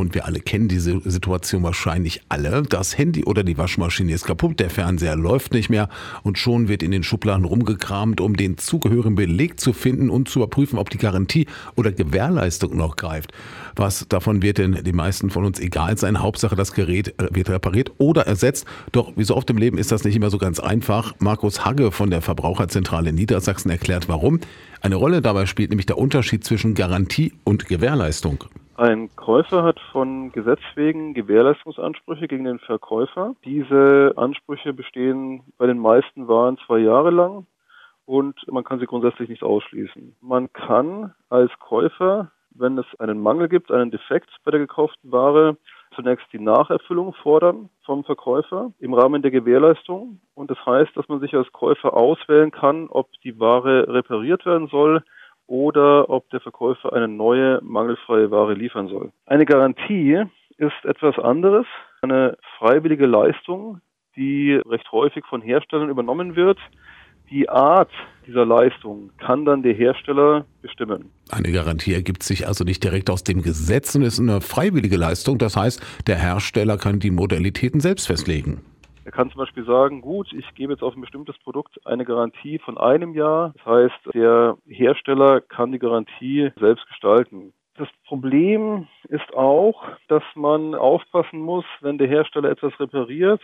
Und wir alle kennen diese Situation wahrscheinlich alle. Das Handy oder die Waschmaschine ist kaputt, der Fernseher läuft nicht mehr und schon wird in den Schubladen rumgekramt, um den zugehörigen Beleg zu finden und zu überprüfen, ob die Garantie oder Gewährleistung noch greift. Was davon wird denn den meisten von uns egal sein? Hauptsache, das Gerät äh, wird repariert oder ersetzt. Doch wie so oft im Leben ist das nicht immer so ganz einfach. Markus Hagge von der Verbraucherzentrale Niedersachsen erklärt, warum. Eine Rolle dabei spielt nämlich der Unterschied zwischen Garantie und Gewährleistung. Ein Käufer hat von Gesetz wegen Gewährleistungsansprüche gegen den Verkäufer. Diese Ansprüche bestehen bei den meisten Waren zwei Jahre lang und man kann sie grundsätzlich nicht ausschließen. Man kann als Käufer, wenn es einen Mangel gibt, einen Defekt bei der gekauften Ware, zunächst die Nacherfüllung fordern vom Verkäufer im Rahmen der Gewährleistung. Und das heißt, dass man sich als Käufer auswählen kann, ob die Ware repariert werden soll oder ob der Verkäufer eine neue mangelfreie Ware liefern soll. Eine Garantie ist etwas anderes, eine freiwillige Leistung, die recht häufig von Herstellern übernommen wird. Die Art dieser Leistung kann dann der Hersteller bestimmen. Eine Garantie ergibt sich also nicht direkt aus dem Gesetz und ist eine freiwillige Leistung. Das heißt, der Hersteller kann die Modalitäten selbst festlegen. Er kann zum Beispiel sagen, gut, ich gebe jetzt auf ein bestimmtes Produkt eine Garantie von einem Jahr. Das heißt, der Hersteller kann die Garantie selbst gestalten. Das Problem ist auch, dass man aufpassen muss, wenn der Hersteller etwas repariert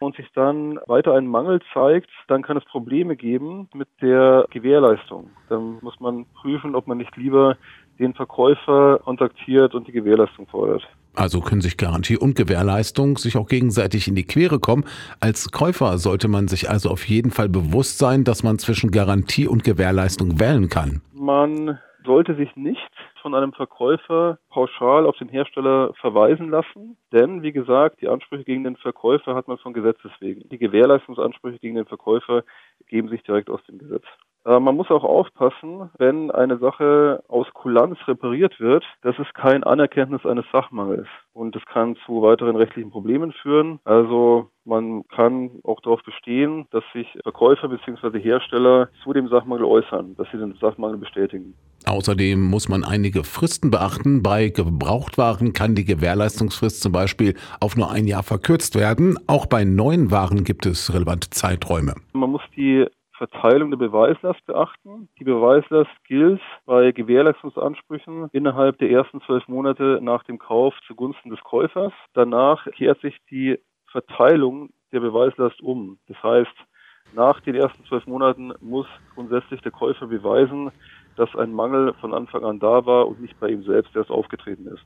und sich dann weiter ein Mangel zeigt, dann kann es Probleme geben mit der Gewährleistung. Dann muss man prüfen, ob man nicht lieber den Verkäufer kontaktiert und die Gewährleistung fordert. Also können sich Garantie und Gewährleistung sich auch gegenseitig in die Quere kommen. Als Käufer sollte man sich also auf jeden Fall bewusst sein, dass man zwischen Garantie und Gewährleistung wählen kann. Man sollte sich nicht von einem Verkäufer pauschal auf den Hersteller verweisen lassen, denn wie gesagt, die Ansprüche gegen den Verkäufer hat man von Gesetzes wegen. Die Gewährleistungsansprüche gegen den Verkäufer geben sich direkt aus dem Gesetz. Äh, man muss auch aufpassen, wenn eine Sache aus Kulanz repariert wird, das ist kein Anerkenntnis eines Sachmangels. Und das kann zu weiteren rechtlichen Problemen führen. Also man kann auch darauf bestehen, dass sich Verkäufer bzw. Hersteller zu dem Sachmangel äußern, dass sie den Sachmangel bestätigen. Außerdem muss man einige Fristen beachten. Bei Gebrauchtwaren kann die Gewährleistungsfrist zum Beispiel auf nur ein Jahr verkürzt werden. Auch bei neuen Waren gibt es relevante Zeiträume. Man muss die Verteilung der Beweislast beachten. Die Beweislast gilt bei Gewährleistungsansprüchen innerhalb der ersten zwölf Monate nach dem Kauf zugunsten des Käufers. Danach kehrt sich die Verteilung der Beweislast um. Das heißt, nach den ersten zwölf Monaten muss grundsätzlich der Käufer beweisen, dass ein Mangel von Anfang an da war und nicht bei ihm selbst erst aufgetreten ist.